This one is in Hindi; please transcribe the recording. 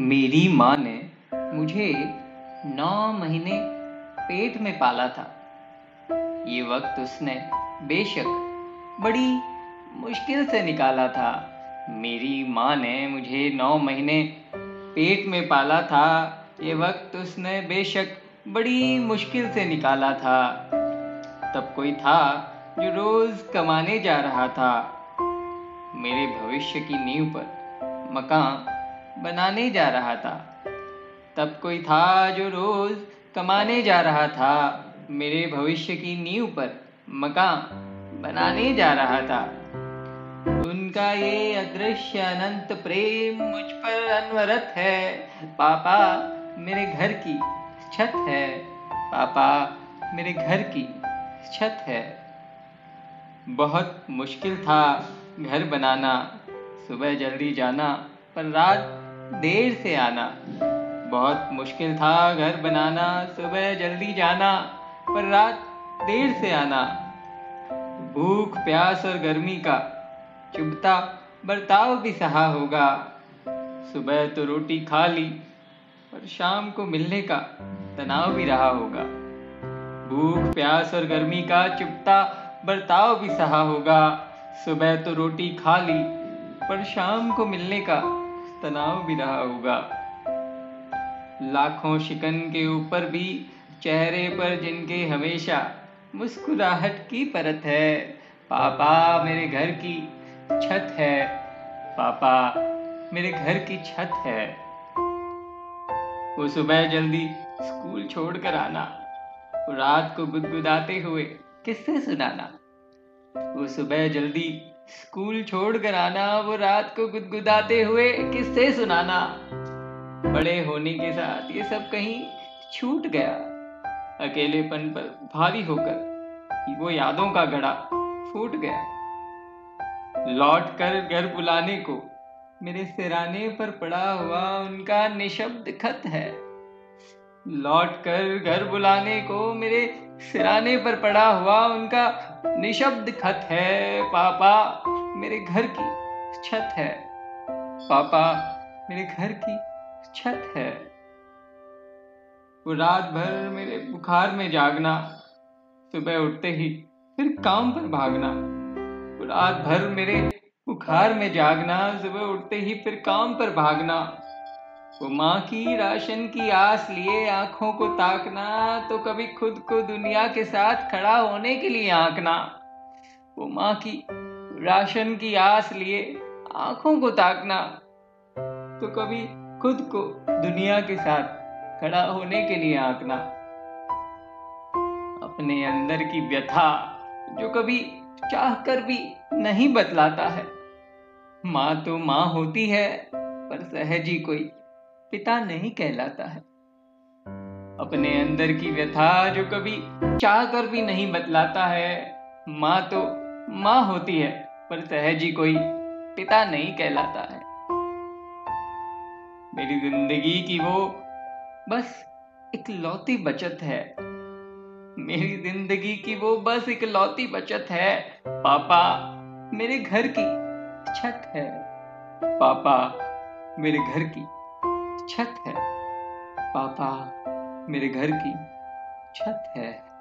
मेरी माँ ने मुझे नौ महीने पेट में पाला था। ये वक्त उसने बेशक बड़ी मुश्किल से निकाला था। मेरी माँ ने मुझे नौ महीने पेट में पाला था। ये वक्त उसने बेशक बड़ी मुश्किल से निकाला था। तब कोई था जो रोज कमाने जा रहा था। मेरे भविष्य की नींव पर मकान बनाने जा रहा था। तब कोई था जो रोज कमाने जा रहा था। मेरे भविष्य की नींव पर मकान बनाने जा रहा था। उनका ये अदृश्य अनंत प्रेम मुझ पर अनवरत है। पापा मेरे घर की छत है। पापा मेरे घर की छत है। बहुत मुश्किल था घर बनाना। सुबह जल्दी जाना, पर रात देर से आना। बहुत मुश्किल था घर बनाना, सुबह जल्दी जाना, पर रात देर से आना। भूख, प्यास और गर्मी का चुभता, बर्ताव भी सहा होगा। सुबह तो रोटी खा ली, पर शाम को मिलने का तनाव भी रहा होगा। भूख, प्यास और गर्मी का चुपता बर्ताव भी सहा होगा। सुबह तो रोटी खा ली, पर शाम को मिलने का तनाव भी रहा होगा। लाखों शिकन के ऊपर भी, चेहरे पर जिनके हमेशा मुस्कुराहट की परत है, पापा मेरे घर की छत है, पापा मेरे घर की छत है। वो सुबह जल्दी स्कूल छोड़कर आना, रात को गुदगुदाते हुए किससे सुनाना, वो सुबह जल्दी स्कूल छोड़कर आना, वो रात को गुदगुदाते हुए किससे सुनाना। बड़े होने के साथ ये सब कहीं छूट गया। अकेलेपन पर भारी होकर वो यादों का घड़ा फूट गया। लौट कर घर बुलाने को मेरे सिराने पर पड़ा हुआ उनका निशब्द खत है। लौट कर घर बुलाने को मेरे सिराने पर पड़ा हुआ उनका निशब्द खत है पापा, मेरे घर की छत है। पापा, मेरे घर की छत है। वो रात भर मेरे बुखार में जागना, सुबह उठते ही फिर काम पर भागना। रात भर मेरे बुखार में जागना, सुबह उठते ही फिर काम पर भागना। वो माँ की राशन की आस लिए आँखों को ताकना तो कभी खुद को दुनिया के साथ खड़ा होने के लिए आंकना। वो माँ की राशन की आस लिए आँखों को ताकना तो कभी खुद को दुनिया के साथ खड़ा होने के लिए आंकना। अपने अंदर की व्यथा जो कभी चाह कर भी नहीं बतलाता है। माँ तो माँ होती है, पर सहजी कोई पिता नहीं कहलाता है। अपने अंदर की व्यथा जो कभी चाह कर भी नहीं बतलाता है, माँ तो माँ होती है, पर सहज कोई पिता नहीं कहलाता है। मेरी ज़िंदगी की वो बस एक लौती बचत है। मेरी ज़िंदगी की वो बस एक लौती बचत है। पापा मेरे घर की छत है। पापा मेरे घर की छत है। पापा मेरे घर की छत है।